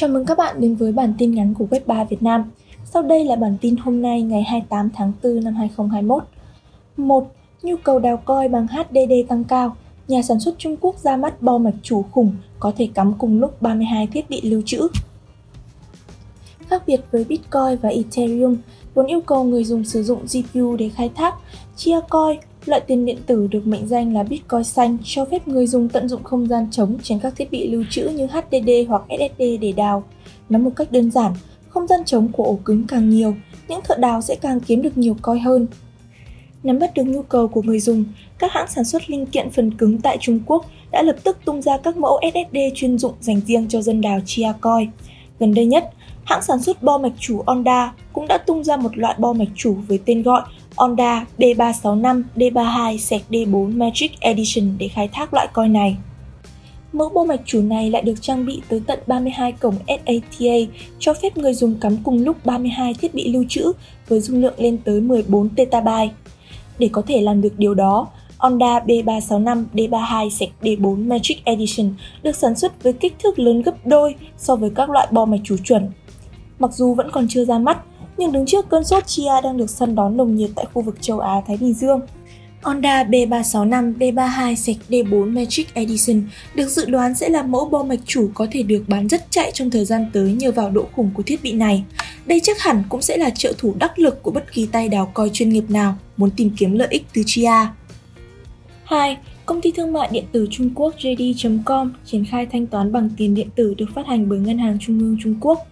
Chào mừng các bạn đến với bản tin ngắn của Web3 Việt Nam. Sau đây là bản tin hôm nay ngày 28 tháng 4 năm 2021. 1. Nhu cầu đào coi bằng HDD tăng cao. Nhà sản xuất Trung Quốc ra mắt bo mạch chủ khủng có thể cắm cùng lúc 32 thiết bị lưu trữ. Khác biệt với Bitcoin và Ethereum, vốn yêu cầu người dùng sử dụng GPU để khai thác, chia coin Loại tiền điện tử được mệnh danh là Bitcoin xanh cho phép người dùng tận dụng không gian trống trên các thiết bị lưu trữ như HDD hoặc SSD để đào. Nói một cách đơn giản, không gian trống của ổ cứng càng nhiều, những thợ đào sẽ càng kiếm được nhiều coin hơn. Nắm bắt được nhu cầu của người dùng, các hãng sản xuất linh kiện phần cứng tại Trung Quốc đã lập tức tung ra các mẫu SSD chuyên dụng dành riêng cho dân đào chia coin. Gần đây nhất, hãng sản xuất bo mạch chủ ONDA cũng đã tung ra một loại bo mạch chủ với tên gọi Honda D365, D32, D4 Magic Edition để khai thác loại coin này. Mẫu bo mạch chủ này lại được trang bị tới tận 32 cổng SATA, cho phép người dùng cắm cùng lúc 32 thiết bị lưu trữ với dung lượng lên tới 14 TB. Để có thể làm được điều đó, Honda B365 D32 D4 Magic Edition được sản xuất với kích thước lớn gấp đôi so với các loại bo mạch chủ chuẩn. Mặc dù vẫn còn chưa ra mắt, nhưng đứng trước cơn sốt chia đang được săn đón nồng nhiệt tại khu vực châu Á Thái Bình Dương. Honda B365 B32, sạch D4 Magic Edition được dự đoán sẽ là mẫu bo mạch chủ có thể được bán rất chạy trong thời gian tới nhờ vào độ khủng của thiết bị này. Đây chắc hẳn cũng sẽ là trợ thủ đắc lực của bất kỳ tay đào coi chuyên nghiệp nào muốn tìm kiếm lợi ích từ chia. 2. Công ty thương mại điện tử Trung Quốc JD.com triển khai thanh toán bằng tiền điện tử được phát hành bởi Ngân hàng Trung ương Trung Quốc.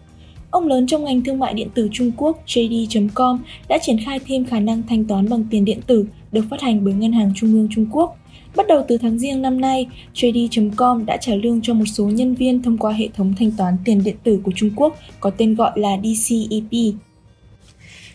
Ông lớn trong ngành thương mại điện tử Trung Quốc JD.com đã triển khai thêm khả năng thanh toán bằng tiền điện tử được phát hành bởi Ngân hàng Trung ương Trung Quốc. Bắt đầu từ tháng riêng năm nay, JD.com đã trả lương cho một số nhân viên thông qua hệ thống thanh toán tiền điện tử của Trung Quốc có tên gọi là DCEP.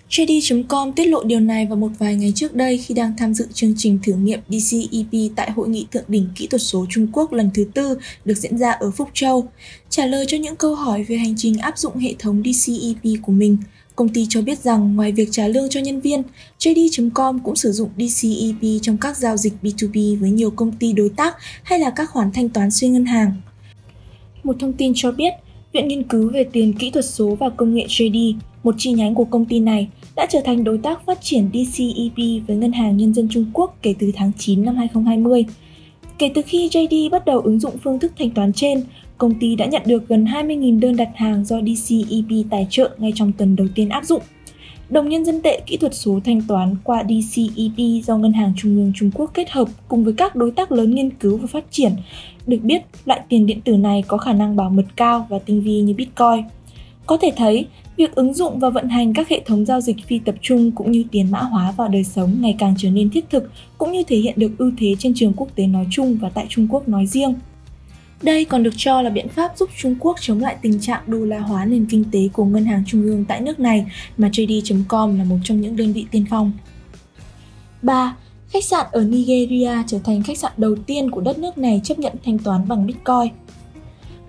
JD.com tiết lộ điều này vào một vài ngày trước đây khi đang tham dự chương trình thử nghiệm DCEP tại Hội nghị Thượng đỉnh Kỹ thuật số Trung Quốc lần thứ tư được diễn ra ở Phúc Châu. Trả lời cho những câu hỏi về hành trình áp dụng hệ thống DCEP của mình, công ty cho biết rằng ngoài việc trả lương cho nhân viên, JD.com cũng sử dụng DCEP trong các giao dịch B2B với nhiều công ty đối tác hay là các khoản thanh toán xuyên ngân hàng. Một thông tin cho biết, Viện Nghiên cứu về tiền kỹ thuật số và công nghệ JD, một chi nhánh của công ty này, đã trở thành đối tác phát triển DCEP với Ngân hàng Nhân dân Trung Quốc kể từ tháng 9 năm 2020. Kể từ khi JD bắt đầu ứng dụng phương thức thanh toán trên, công ty đã nhận được gần 20.000 đơn đặt hàng do DCEP tài trợ ngay trong tuần đầu tiên áp dụng. Đồng nhân dân tệ kỹ thuật số thanh toán qua DCEP do Ngân hàng Trung ương Trung Quốc kết hợp cùng với các đối tác lớn nghiên cứu và phát triển. Được biết, loại tiền điện tử này có khả năng bảo mật cao và tinh vi như Bitcoin. Có thể thấy, việc ứng dụng và vận hành các hệ thống giao dịch phi tập trung cũng như tiền mã hóa vào đời sống ngày càng trở nên thiết thực, cũng như thể hiện được ưu thế trên trường quốc tế nói chung và tại Trung Quốc nói riêng. Đây còn được cho là biện pháp giúp Trung Quốc chống lại tình trạng đô la hóa nền kinh tế của ngân hàng trung ương tại nước này mà JD.com là một trong những đơn vị tiên phong. 3. Khách sạn ở Nigeria trở thành khách sạn đầu tiên của đất nước này chấp nhận thanh toán bằng Bitcoin.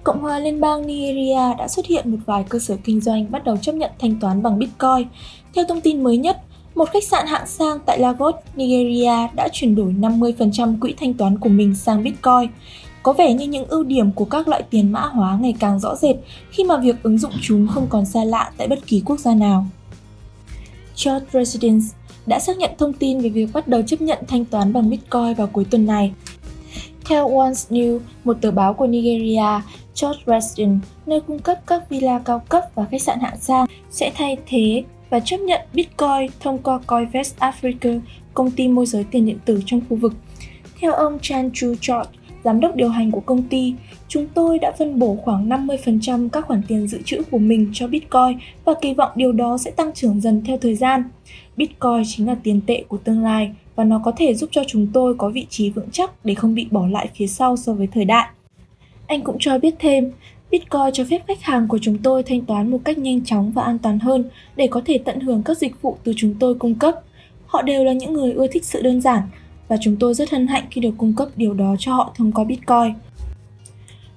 Cộng hòa Liên bang Nigeria đã xuất hiện một vài cơ sở kinh doanh bắt đầu chấp nhận thanh toán bằng Bitcoin. Theo thông tin mới nhất, một khách sạn hạng sang tại Lagos, Nigeria đã chuyển đổi 50% quỹ thanh toán của mình sang Bitcoin. Có vẻ như những ưu điểm của các loại tiền mã hóa ngày càng rõ rệt khi mà việc ứng dụng chúng không còn xa lạ tại bất kỳ quốc gia nào. Chart Residence đã xác nhận thông tin về việc bắt đầu chấp nhận thanh toán bằng Bitcoin vào cuối tuần này. Theo Once New, một tờ báo của Nigeria, George Residence, nơi cung cấp các villa cao cấp và khách sạn hạng sang, sẽ thay thế và chấp nhận Bitcoin thông qua Coinvest Africa, công ty môi giới tiền điện tử trong khu vực. Theo ông Chan Chu George, giám đốc điều hành của công ty, chúng tôi đã phân bổ khoảng 50% các khoản tiền dự trữ của mình cho Bitcoin và kỳ vọng điều đó sẽ tăng trưởng dần theo thời gian. Bitcoin chính là tiền tệ của tương lai và nó có thể giúp cho chúng tôi có vị trí vững chắc để không bị bỏ lại phía sau so với thời đại. Anh cũng cho biết thêm, Bitcoin cho phép khách hàng của chúng tôi thanh toán một cách nhanh chóng và an toàn hơn để có thể tận hưởng các dịch vụ từ chúng tôi cung cấp. Họ đều là những người ưa thích sự đơn giản và chúng tôi rất hân hạnh khi được cung cấp điều đó cho họ thông qua Bitcoin.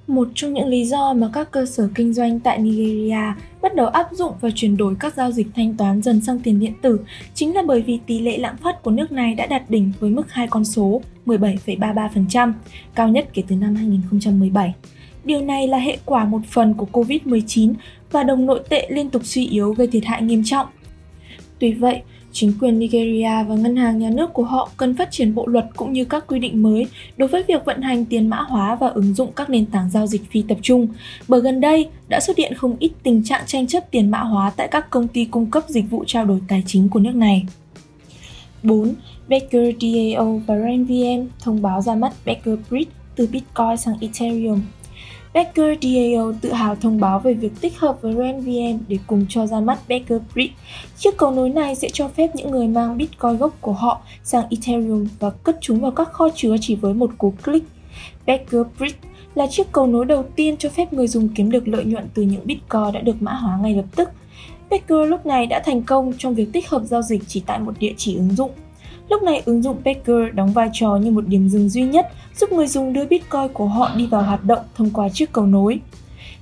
Một trong những lý do mà các cơ sở kinh doanh tại Nigeria bắt đầu áp dụng và chuyển đổi các giao dịch thanh toán dần sang tiền điện tử chính là bởi vì tỷ lệ lạm phát của nước này đã đạt đỉnh với mức hai con số 17,33%, cao nhất kể từ năm 2017. Điều này là hệ quả một phần của Covid-19 và đồng nội tệ liên tục suy yếu gây thiệt hại nghiêm trọng. Tuy vậy, chính quyền Nigeria và ngân hàng nhà nước của họ cần phát triển bộ luật cũng như các quy định mới đối với việc vận hành tiền mã hóa và ứng dụng các nền tảng giao dịch phi tập trung, bởi gần đây đã xuất hiện không ít tình trạng tranh chấp tiền mã hóa tại các công ty cung cấp dịch vụ trao đổi tài chính của nước này. 4. Baker DAO và RenVM thông báo ra mắt Baker Bridge từ Bitcoin sang Ethereum. Baker DAO tự hào thông báo về việc tích hợp với RenVM để cùng cho ra mắt Baker Bridge. Chiếc cầu nối này sẽ cho phép những người mang Bitcoin gốc của họ sang Ethereum và cất chúng vào các kho chứa chỉ với một cú click. Baker Bridge là chiếc cầu nối đầu tiên cho phép người dùng kiếm được lợi nhuận từ những Bitcoin đã được mã hóa ngay lập tức. Baker lúc này đã thành công trong việc tích hợp giao dịch chỉ tại một địa chỉ ứng dụng. Lúc này ứng dụng Baker đóng vai trò như một điểm dừng duy nhất giúp người dùng đưa Bitcoin của họ đi vào hoạt động thông qua chiếc cầu nối.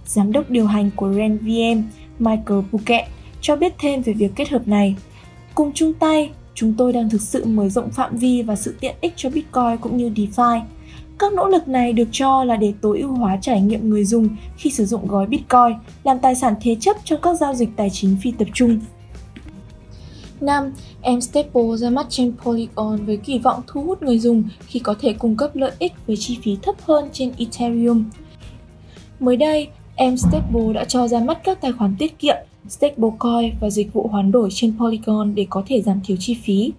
Giám đốc điều hành của RenVM, Michael Bucket, cho biết thêm về việc kết hợp này. Cùng chung tay, chúng tôi đang thực sự mở rộng phạm vi và sự tiện ích cho Bitcoin cũng như DeFi. Các nỗ lực này được cho là để tối ưu hóa trải nghiệm người dùng khi sử dụng gói Bitcoin làm tài sản thế chấp trong các giao dịch tài chính phi tập trung. 5. Em Staple ra mắt trên Polygon với kỳ vọng thu hút người dùng khi có thể cung cấp lợi ích với chi phí thấp hơn trên Ethereum. Mới đây, em Stable đã cho ra mắt các tài khoản tiết kiệm, stablecoin và dịch vụ hoán đổi trên Polygon để có thể giảm thiểu chi phí.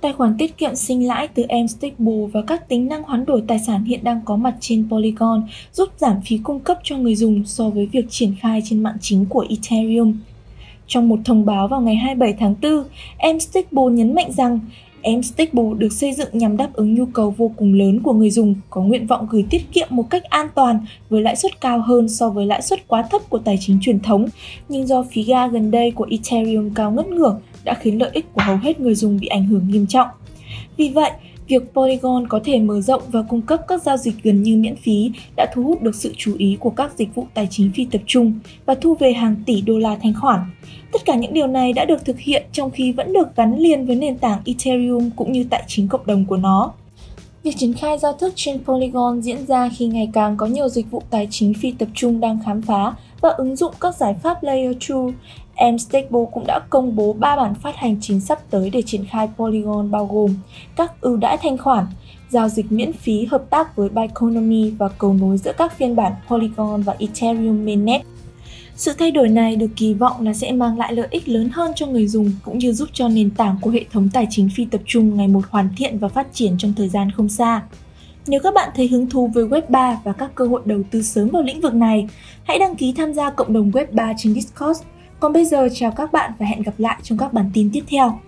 Tài khoản tiết kiệm sinh lãi từ em Stable và các tính năng hoán đổi tài sản hiện đang có mặt trên Polygon giúp giảm phí cung cấp cho người dùng so với việc triển khai trên mạng chính của Ethereum. Trong một thông báo vào ngày 27 tháng 4, Mstable nhấn mạnh rằng Mstable được xây dựng nhằm đáp ứng nhu cầu vô cùng lớn của người dùng có nguyện vọng gửi tiết kiệm một cách an toàn với lãi suất cao hơn so với lãi suất quá thấp của tài chính truyền thống, nhưng do phí ga gần đây của Ethereum cao ngất ngửa đã khiến lợi ích của hầu hết người dùng bị ảnh hưởng nghiêm trọng. Vì vậy, việc Polygon có thể mở rộng và cung cấp các giao dịch gần như miễn phí đã thu hút được sự chú ý của các dịch vụ tài chính phi tập trung và thu về hàng tỷ đô la thanh khoản. Tất cả những điều này đã được thực hiện trong khi vẫn được gắn liền với nền tảng Ethereum cũng như tài chính cộng đồng của nó. Việc triển khai giao thức trên Polygon diễn ra khi ngày càng có nhiều dịch vụ tài chính phi tập trung đang khám phá và ứng dụng các giải pháp Layer 2. Mstable cũng đã công bố 3 bản phát hành chính sắp tới để triển khai Polygon bao gồm các ưu đãi thanh khoản, giao dịch miễn phí hợp tác với Biconomy và cầu nối giữa các phiên bản Polygon và Ethereum Mainnet. Sự thay đổi này được kỳ vọng là sẽ mang lại lợi ích lớn hơn cho người dùng cũng như giúp cho nền tảng của hệ thống tài chính phi tập trung ngày một hoàn thiện và phát triển trong thời gian không xa. Nếu các bạn thấy hứng thú với Web3 và các cơ hội đầu tư sớm vào lĩnh vực này, hãy đăng ký tham gia cộng đồng Web3 trên Discord. Còn bây giờ, chào các bạn và hẹn gặp lại trong các bản tin tiếp theo.